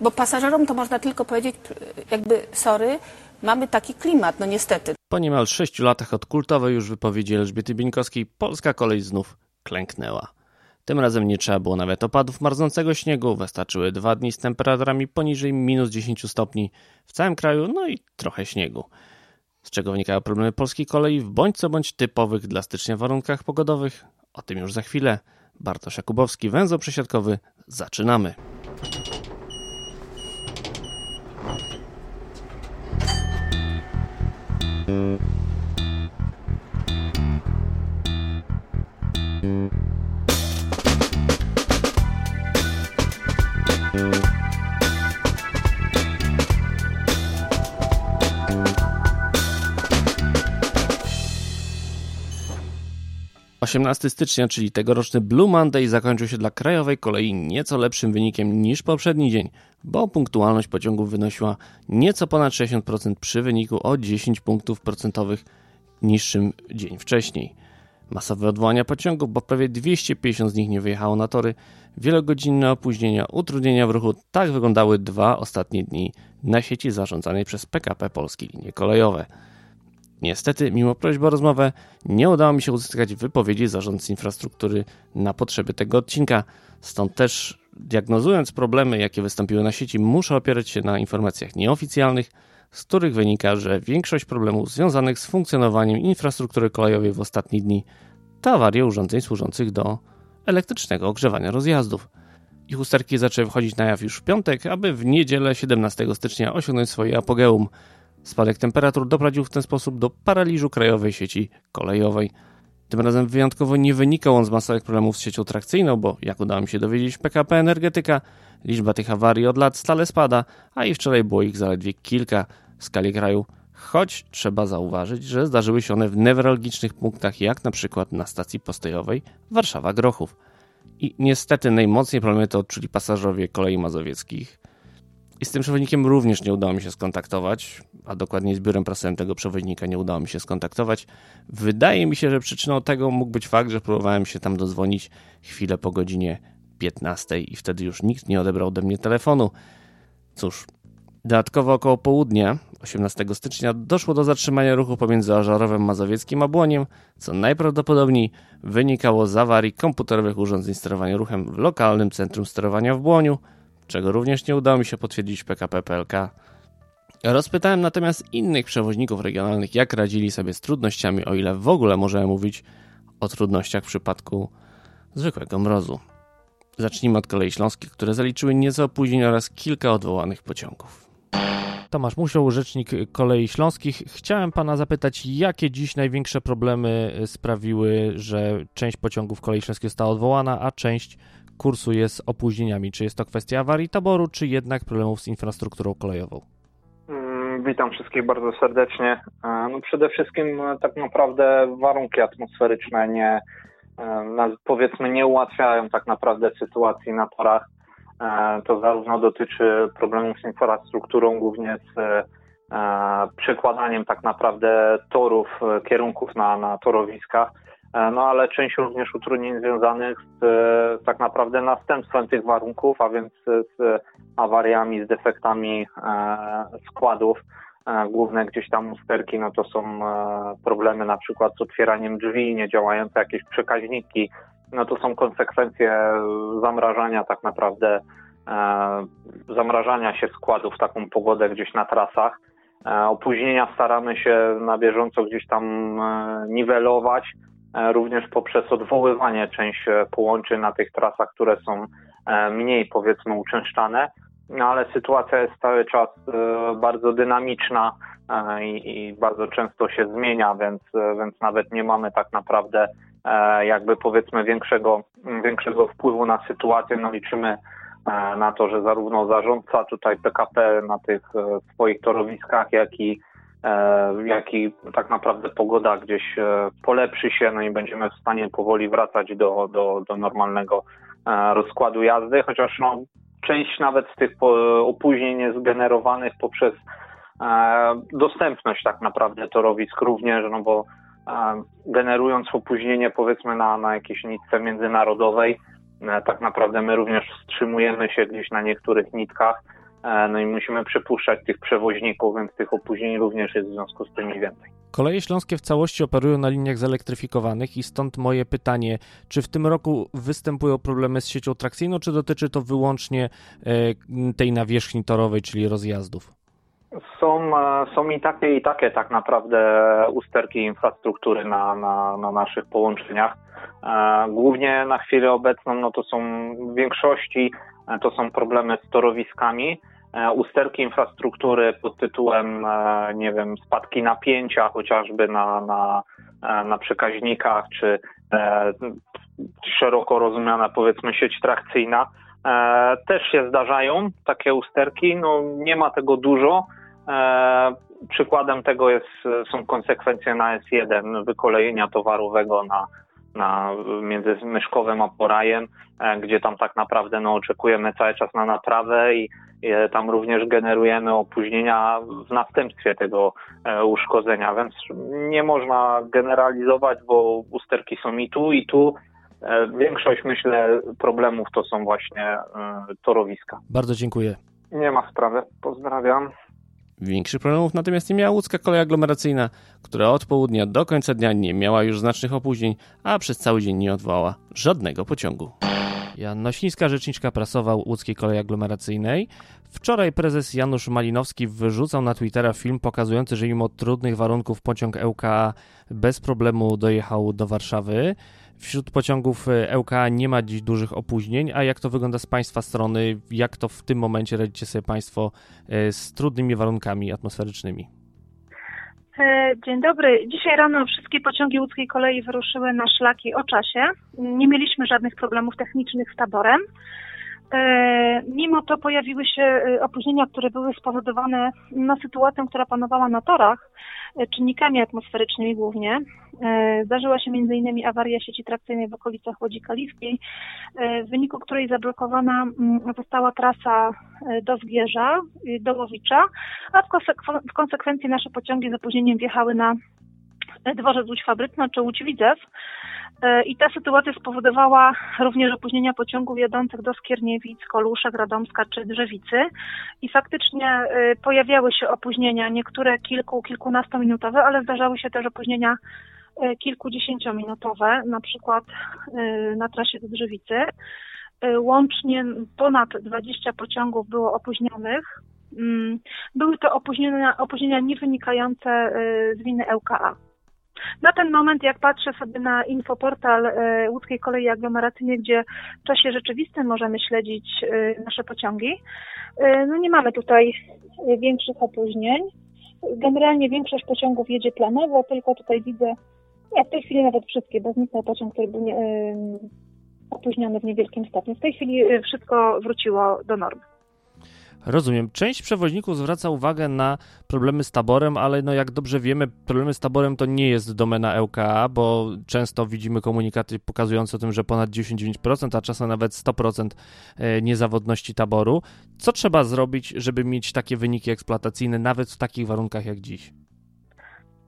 Bo pasażerom to można tylko powiedzieć, jakby sorry, mamy taki klimat, no niestety. Po niemal sześciu latach od kultowej już wypowiedzi Elżbiety Bieńkowskiej polska kolej znów klęknęła. Tym razem nie trzeba było nawet opadów marznącego śniegu, wystarczyły dwa dni z temperaturami poniżej minus 10 stopni w całym kraju, no i trochę śniegu. Z czego wynikają problemy polskiej kolei w bądź co bądź typowych dla stycznia warunkach pogodowych? O tym już za chwilę. Bartosz Jakubowski, węzeł przesiadkowy. Zaczynamy. Mm-hmm. 18 stycznia, czyli tegoroczny Blue Monday, zakończył się dla krajowej kolei nieco lepszym wynikiem niż poprzedni dzień, bo punktualność pociągów wynosiła nieco ponad 60% przy wyniku o 10 punktów procentowych niższym dzień wcześniej. Masowe odwołania pociągów, bo prawie 250 z nich nie wyjechało na tory, wielogodzinne opóźnienia, utrudnienia w ruchu. Tak wyglądały dwa ostatnie dni na sieci zarządzanej przez PKP Polskie Linie Kolejowe. Niestety, mimo prośby o rozmowę, nie udało mi się uzyskać wypowiedzi zarządcy infrastruktury na potrzeby tego odcinka. Stąd też, diagnozując problemy, jakie wystąpiły na sieci, muszę opierać się na informacjach nieoficjalnych, z których wynika, że większość problemów związanych z funkcjonowaniem infrastruktury kolejowej w ostatnie dni to awarie urządzeń służących do elektrycznego ogrzewania rozjazdów. Ich usterki zaczęły wchodzić na jaw już w piątek, aby w niedzielę 17 stycznia osiągnąć swoje apogeum – Spadek temperatur doprowadził w ten sposób do paraliżu krajowej sieci kolejowej. Tym razem wyjątkowo nie wynikał on z masowych problemów z siecią trakcyjną, bo jak udało mi się dowiedzieć PKP Energetyka, liczba tych awarii od lat stale spada, a i wczoraj było ich zaledwie kilka w skali kraju, choć trzeba zauważyć, że zdarzyły się one w newralgicznych punktach, jak na przykład na stacji postojowej Warszawa-Grochów. I niestety najmocniej problemy to odczuli pasażerowie kolei mazowieckich. I z tym przewodnikiem również nie udało mi się skontaktować, a dokładnie z biurem prasowym tego przewodnika nie udało mi się skontaktować. Wydaje mi się, że przyczyną tego mógł być fakt, że próbowałem się tam dozwonić chwilę po godzinie 15 i wtedy już nikt nie odebrał ode mnie telefonu. Cóż, dodatkowo około południa 18 stycznia doszło do zatrzymania ruchu pomiędzy Ażarowem Mazowieckim a Błoniem, co najprawdopodobniej wynikało z awarii komputerowych urządzeń sterowania ruchem w lokalnym centrum sterowania w Błoniu – czego również nie udało mi się potwierdzić PKP PLK. Rozpytałem natomiast innych przewoźników regionalnych, jak radzili sobie z trudnościami, o ile w ogóle możemy mówić o trudnościach w przypadku zwykłego mrozu. Zacznijmy od kolei śląskich, które zaliczyły nieco opóźnień oraz kilka odwołanych pociągów. Tomasz Musioł, rzecznik kolei śląskich. Chciałem pana zapytać, jakie dziś największe problemy sprawiły, że część pociągów kolei śląskiej została odwołana, a część kursuje z opóźnieniami? Czy jest to kwestia awarii taboru, czy jednak problemów z infrastrukturą kolejową? Mm, witam wszystkich bardzo serdecznie. E, no przede wszystkim e, tak naprawdę warunki atmosferyczne nie, e, powiedzmy nie ułatwiają tak naprawdę sytuacji na torach. To zarówno dotyczy problemów z infrastrukturą, głównie z przekładaniem tak naprawdę torów, kierunków na, na torowiskach, no ale część również utrudnień związanych z e, tak naprawdę następstwem tych warunków, a więc z awariami, z defektami e, składów. Główne gdzieś tam usterki, no to są problemy na przykład z otwieraniem drzwi, niedziałające jakieś przekaźniki, no to są konsekwencje zamrażania tak naprawdę, zamrażania się składów w taką pogodę gdzieś na trasach. Opóźnienia staramy się na bieżąco gdzieś tam niwelować, E, również poprzez odwoływanie części e, połączeń na tych trasach, które są e, mniej powiedzmy uczęszczane, no ale sytuacja jest cały czas bardzo dynamiczna i, bardzo często się zmienia, więc, więc nawet nie mamy tak naprawdę jakby powiedzmy większego, większego wpływu na sytuację. No liczymy na to, że zarówno zarządca tutaj PKP na tych swoich torowiskach, jak i E, jak i tak naprawdę pogoda gdzieś e, polepszy się, no i będziemy w stanie powoli wracać do, do, do normalnego e, rozkładu jazdy, chociaż no, część nawet z tych opóźnień jest generowanych poprzez dostępność tak naprawdę torowisk również, no bo generując opóźnienie powiedzmy na, na jakiejś nitce międzynarodowej, tak naprawdę my również wstrzymujemy się gdzieś na niektórych nitkach, E, no i musimy przypuszczać tych przewoźników, więc tych opóźnień również jest w związku z tym więcej. Koleje śląskie w całości operują na liniach zelektryfikowanych i stąd moje pytanie, czy w tym roku występują problemy z siecią trakcyjną, czy dotyczy to wyłącznie e, tej nawierzchni torowej, czyli rozjazdów? Są, e, są i takie, i takie tak naprawdę usterki infrastruktury na, na, na naszych połączeniach. Głównie na chwilę obecną no to są w większości to są problemy z torowiskami. E, usterki infrastruktury pod tytułem, e, nie wiem, spadki napięcia chociażby na, na, e, na przekaźnikach, czy szeroko rozumiana powiedzmy sieć trakcyjna, też się zdarzają takie usterki. No, nie ma tego dużo. Przykładem tego jest, są konsekwencje na S1 wykolejenia towarowego na, na, między Myszkowem a Porajem, gdzie tam tak naprawdę no, oczekujemy cały czas na naprawę i tam również generujemy opóźnienia w następstwie tego e, uszkodzenia, więc nie można generalizować, bo usterki są i tu, i tu. E, większość, myślę, problemów to są właśnie e, torowiska. Bardzo dziękuję. Nie ma sprawy. Pozdrawiam. Większych problemów natomiast nie miała łódzka kolej aglomeracyjna, która od południa do końca dnia nie miała już znacznych opóźnień, a przez cały dzień nie odwołała żadnego pociągu. Jan Nosińska, rzeczniczka prasowa łódzkiej kolei aglomeracyjnej. Wczoraj prezes Janusz Malinowski wyrzucał na Twittera film pokazujący, że mimo trudnych warunków pociąg LKA bez problemu dojechał do Warszawy. Wśród pociągów LKA nie ma dziś dużych opóźnień, a jak to wygląda z Państwa strony? Jak to w tym momencie radzicie sobie Państwo e, z trudnymi warunkami atmosferycznymi? E, dzień dobry. Dzisiaj rano wszystkie pociągi łódzkiej kolei wyruszyły na szlaki o czasie. Nie mieliśmy żadnych problemów technicznych z taborem. E, mimo to pojawiły się e, opóźnienia, które były spowodowane no, sytuacją, która panowała na torach, e, czynnikami atmosferycznymi głównie. Zdarzyła się m.in. awaria sieci trakcyjnej w okolicach Łodzi Kaliskiej, w wyniku której zablokowana mm, została trasa do Zgierza, do Łowicza, a w konsekwencji nasze pociągi z opóźnieniem wjechały na dworzec Łódź Fabryczna czy Łódź Widzew. E, I ta sytuacja spowodowała również opóźnienia pociągów jadących do Skierniewic, Koluszek, Radomska czy Drzewicy. I faktycznie e, pojawiały się opóźnienia, niektóre kilku, kilkunastominutowe, ale zdarzały się też opóźnienia e, kilkudziesięciominutowe, na przykład na trasie do Drzewicy. Łącznie ponad 20 pociągów było opóźnionych. Mm, były to opóźnienia, opóźnienia nie wynikające z winy LKA. Na ten moment, jak patrzę sobie na infoportal e, łódzkiej kolei aglomeracyjnej, gdzie w czasie rzeczywistym możemy śledzić e, nasze pociągi, e, no nie mamy tutaj większych opóźnień. Generalnie większość pociągów jedzie planowo, tylko tutaj widzę, nie, w tej chwili nawet wszystkie, bo zniknął pociąg, który był opóźniony w niewielkim stopniu. W tej chwili wszystko wróciło do normy. Rozumiem. Część przewoźników zwraca uwagę na problemy z taborem, ale no jak dobrze wiemy, problemy z taborem to nie jest domena LKA, bo często widzimy komunikaty pokazujące o tym, że ponad 99%, a czasem nawet 100% e, niezawodności taboru. Co trzeba zrobić, żeby mieć takie wyniki eksploatacyjne nawet w takich warunkach jak dziś?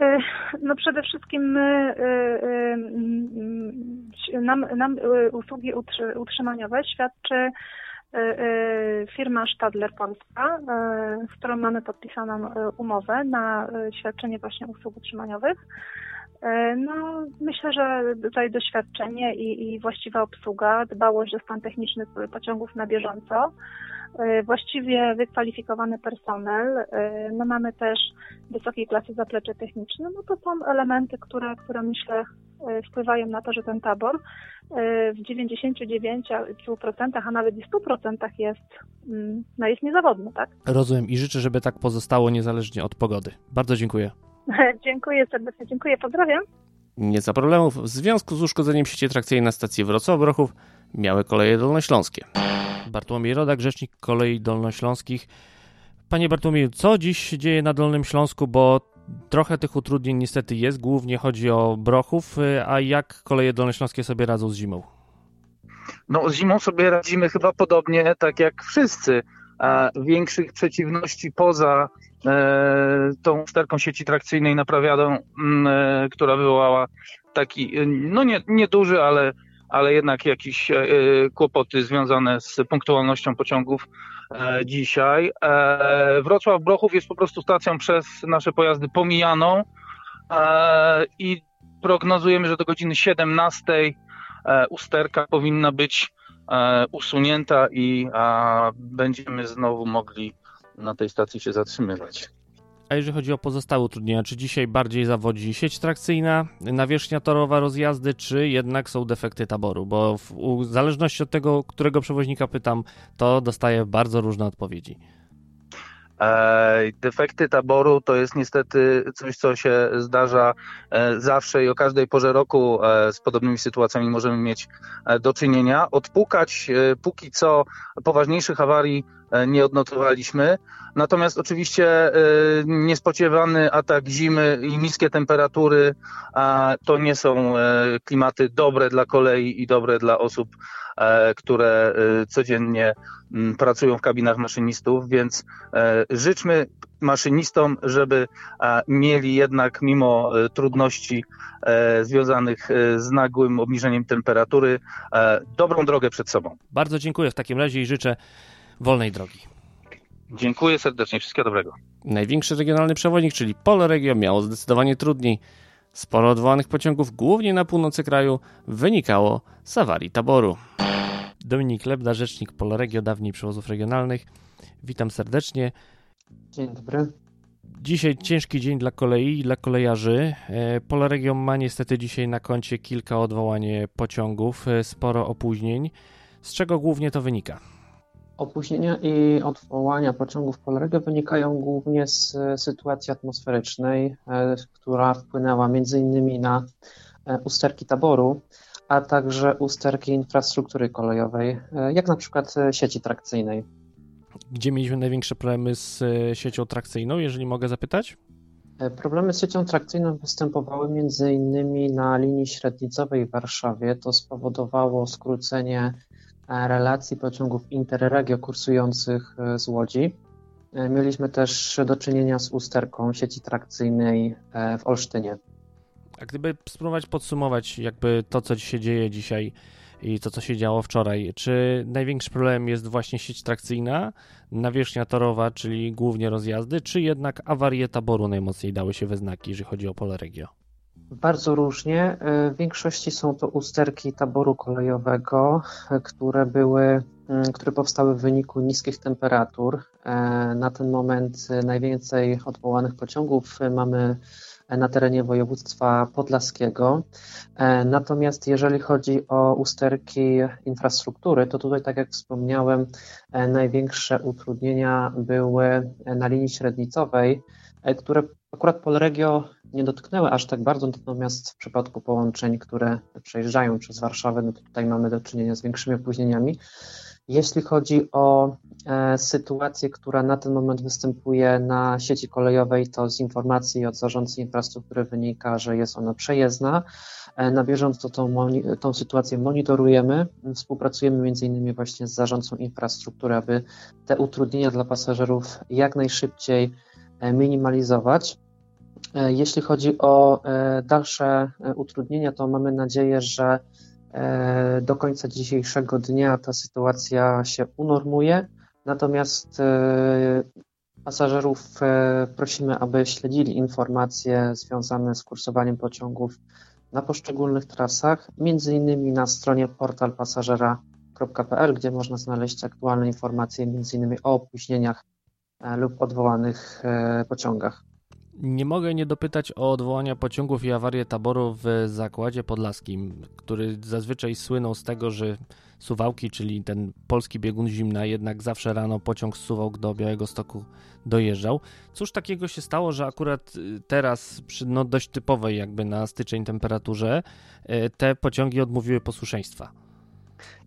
E, no przede wszystkim e, nam, nam usługi utrzymaniowe świadczy firma Stadler Polska, e, z którą mamy podpisaną umowę na świadczenie właśnie usług utrzymaniowych. No, myślę, że tutaj doświadczenie i, i właściwa obsługa, dbałość o stan techniczny pociągów na bieżąco, właściwie wykwalifikowany personel, no mamy też wysokiej klasy zaplecze techniczne, no to są elementy, które, które myślę E, wpływają na to, że ten tabor e, w 99%, a nawet i 100% jest, mm, no jest niezawodny, tak? Rozumiem i życzę, żeby tak pozostało niezależnie od pogody. Bardzo dziękuję. dziękuję serdecznie, dziękuję, pozdrawiam. Nie za problemów. W związku z uszkodzeniem sieci trakcyjnej na stacji Wrocław-Brochów miały koleje dolnośląskie. Bartłomiej Rodak, rzecznik kolei dolnośląskich. Panie Bartłomieju, co dziś się dzieje na Dolnym Śląsku, bo Trochę tych utrudnień niestety jest, głównie chodzi o Brochów, y, a jak koleje dolnośląskie sobie radzą z zimą? No z zimą sobie radzimy chyba podobnie tak jak wszyscy, a większych przeciwności poza e, tą usterką sieci trakcyjnej mm, e, która wywołała taki, no nie, nieduży, ale ale jednak jakieś kłopoty związane z punktualnością pociągów dzisiaj. Wrocław-Brochów jest po prostu stacją przez nasze pojazdy pomijaną i prognozujemy, że do godziny 17 usterka powinna być usunięta i będziemy znowu mogli na tej stacji się zatrzymywać. A jeżeli chodzi o pozostałe utrudnienia, czy dzisiaj bardziej zawodzi sieć trakcyjna, nawierzchnia torowa rozjazdy, czy jednak są defekty taboru? Bo w, w zależności od tego, którego przewoźnika pytam, to dostaję bardzo różne odpowiedzi. Defekty taboru to jest niestety coś, co się zdarza e, zawsze i o każdej porze roku e, z podobnymi sytuacjami możemy mieć e, do czynienia. Odpukać póki co poważniejszych awarii nie odnotowaliśmy. Natomiast oczywiście niespodziewany atak zimy i niskie temperatury to nie są klimaty dobre dla kolei i dobre dla osób E, które e, codziennie pracują w kabinach maszynistów, więc e, życzmy maszynistom, żeby mieli jednak mimo trudności związanych z nagłym obniżeniem temperatury dobrą drogę przed sobą. Bardzo dziękuję w takim razie i życzę wolnej drogi. Dziękuję serdecznie, wszystkiego dobrego. Największy regionalny przewoźnik, czyli Polregio, miało zdecydowanie trudniej. Sporo odwołanych pociągów, głównie na północy kraju, wynikało z awarii taboru. Dominik Lebda, rzecznik Poloregio, dawniej przewozów regionalnych. Witam serdecznie. Dzień dobry. Dzisiaj ciężki dzień dla kolei i dla kolejarzy. E, Poloregio ma niestety dzisiaj na koncie kilka odwołań pociągów, e, sporo opóźnień. Z czego głównie to wynika? Opóźnienia i odwołania pociągów Polregio wynikają głównie z sytuacji atmosferycznej, e, która wpłynęła m.in. na usterki taboru a także usterki infrastruktury kolejowej, e, jak na przykład e, sieci trakcyjnej. Gdzie mieliśmy największe problemy z e, siecią trakcyjną, jeżeli mogę zapytać? Problemy z siecią trakcyjną występowały m.in. na linii średnicowej w Warszawie. To spowodowało skrócenie relacji pociągów Interregio kursujących z Łodzi. Mieliśmy też do czynienia z usterką sieci trakcyjnej w Olsztynie. A gdyby spróbować podsumować jakby to, co się dzieje dzisiaj i to, co się działo wczoraj, czy największy problem jest właśnie sieć trakcyjna, nawierzchnia torowa, czyli głównie rozjazdy, czy jednak awarie taboru najmocniej dały się we znaki, jeżeli chodzi o pole regio? Bardzo różnie. W większości są to usterki taboru kolejowego, które były, mm, które powstały w wyniku niskich temperatur. Na ten moment najwięcej odwołanych pociągów mamy na terenie województwa podlaskiego. E, natomiast jeżeli chodzi o usterki infrastruktury, to tutaj, tak jak wspomniałem, e, największe utrudnienia były na linii średnicowej, e, które akurat Polregio nie dotknęły aż tak bardzo, natomiast w przypadku połączeń, które przejeżdżają przez Warszawę, no to tutaj mamy do czynienia z większymi opóźnieniami. Jeśli chodzi o e, sytuację, która na ten moment występuje na sieci kolejowej, to z informacji od zarządcy infrastruktury wynika, że jest ona przejezdna. E, na bieżąco tą, tą sytuację monitorujemy. Współpracujemy innymi właśnie z zarządcą infrastruktury, aby te utrudnienia dla pasażerów jak najszybciej e, minimalizować. Jeśli chodzi o dalsze utrudnienia, to mamy nadzieję, że E, do końca dzisiejszego dnia ta sytuacja się unormuje, natomiast e, pasażerów e, prosimy, aby śledzili informacje związane z kursowaniem pociągów na poszczególnych trasach, między innymi na stronie portalpasażera.pl, gdzie można znaleźć aktualne informacje między innymi o opóźnieniach lub odwołanych pociągach. Nie mogę nie dopytać o odwołania pociągów i awarię taboru w zakładzie podlaskim, który zazwyczaj słynął z tego, że Suwałki, czyli ten polski biegun zimna, jednak zawsze rano pociąg z Suwałk do Białego Stoku dojeżdżał. Cóż takiego się stało, że akurat y, teraz przy no, dość typowej jakby na styczeń temperaturze y, te pociągi odmówiły posłuszeństwa?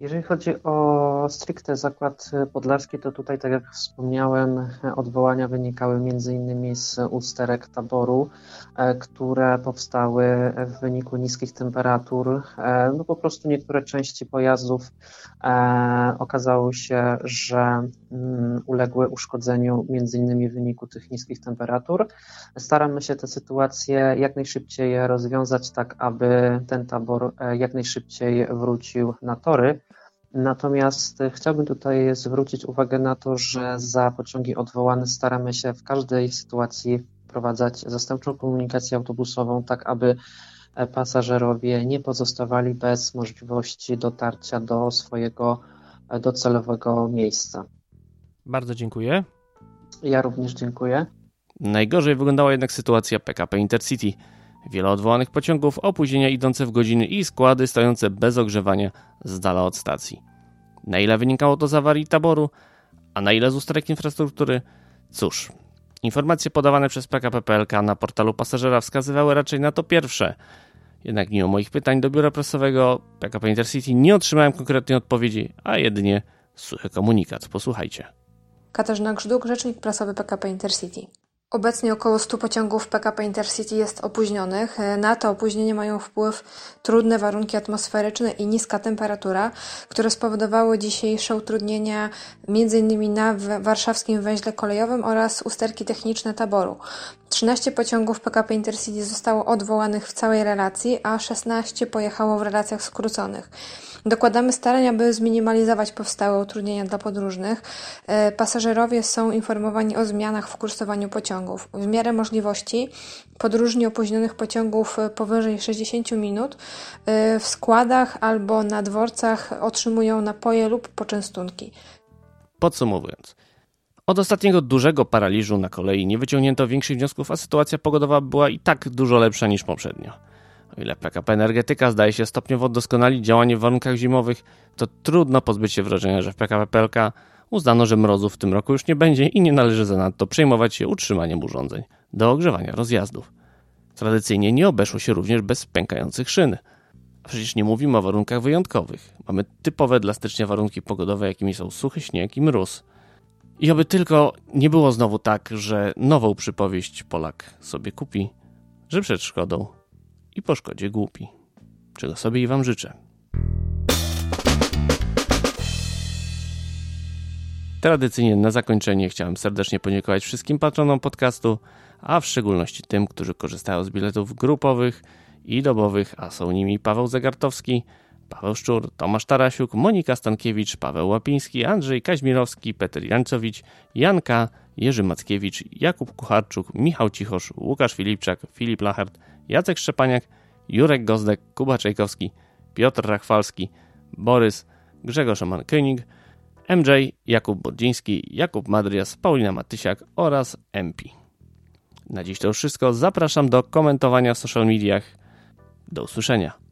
Jeżeli chodzi o stricte zakład podlaski, to tutaj, tak jak wspomniałem, odwołania wynikały m.in. z usterek taboru, e, które powstały w wyniku niskich temperatur. E, no po prostu niektóre części pojazdów e, okazało się, że uległy uszkodzeniu między innymi w wyniku tych niskich temperatur. Staramy się tę sytuację jak najszybciej rozwiązać tak, aby ten tabor e, jak najszybciej wrócił na tory. Natomiast chciałbym tutaj zwrócić uwagę na to, że za pociągi odwołane staramy się w każdej sytuacji wprowadzać zastępczą komunikację autobusową, tak aby pasażerowie nie pozostawali bez możliwości dotarcia do swojego docelowego miejsca. Bardzo dziękuję. Ja również dziękuję. Najgorzej wyglądała jednak sytuacja PKP Intercity. Wiele odwołanych pociągów, opóźnienia idące w godziny i składy stojące bez ogrzewania z dala od stacji. Na ile wynikało to z awarii taboru, a na ile z usterek infrastruktury? Cóż, informacje podawane przez PKP PLK na portalu pasażera wskazywały raczej na to pierwsze. Jednak mimo moich pytań do biura prasowego PKP Intercity nie otrzymałem konkretnej odpowiedzi, a jedynie suchy komunikat. Posłuchajcie. Katarzyna Grzduk, rzecznik prasowy PKP Intercity. Obecnie około 100 pociągów PKP Intercity jest opóźnionych. Na to opóźnienie mają wpływ trudne warunki atmosferyczne i niska temperatura, które spowodowały dzisiejsze utrudnienia m.in. na warszawskim węźle kolejowym oraz usterki techniczne taboru. 13 pociągów PKP Intercity zostało odwołanych w całej relacji, a 16 pojechało w relacjach skróconych. Dokładamy starań, aby zminimalizować powstałe utrudnienia dla podróżnych. E, pasażerowie są informowani o zmianach w kursowaniu pociągów. W miarę możliwości podróżni opóźnionych pociągów powyżej 60 minut e, w składach albo na dworcach otrzymują napoje lub poczęstunki. Podsumowując, od ostatniego dużego paraliżu na kolei nie wyciągnięto większych wniosków, a sytuacja pogodowa była i tak dużo lepsza niż poprzednio. O ile PKP Energetyka zdaje się stopniowo doskonalić działanie w warunkach zimowych, to trudno pozbyć się wrażenia, że w PKP PLK uznano, że mrozów w tym roku już nie będzie i nie należy zanadto przejmować się utrzymaniem urządzeń do ogrzewania rozjazdów. Tradycyjnie nie obeszło się również bez pękających szyn. A przecież nie mówimy o warunkach wyjątkowych. Mamy typowe dla stycznia warunki pogodowe, jakimi są suchy śnieg i mróz. I oby tylko nie było znowu tak, że nową przypowieść Polak sobie kupi, że przed szkodą i po szkodzie głupi. Czego sobie i Wam życzę. Tradycyjnie na zakończenie chciałem serdecznie podziękować wszystkim patronom podcastu, a w szczególności tym, którzy korzystają z biletów grupowych i dobowych, a są nimi Paweł Zegartowski, Paweł Szczur, Tomasz Tarasiuk, Monika Stankiewicz, Paweł Łapiński, Andrzej Kaźmirowski, Peter Jancowicz, Janka, Jerzy Mackiewicz, Jakub Kucharczuk, Michał Cichosz, Łukasz Filipczak, Filip Lachert, Jacek Szczepaniak, Jurek Gozdek, Kuba Czajkowski, Piotr Rachwalski, Borys, Grzegorz Oman-König, MJ, Jakub Bodziński, Jakub Madrias, Paulina Matysiak oraz MP. Na dziś to już wszystko. Zapraszam do komentowania w social mediach. Do usłyszenia.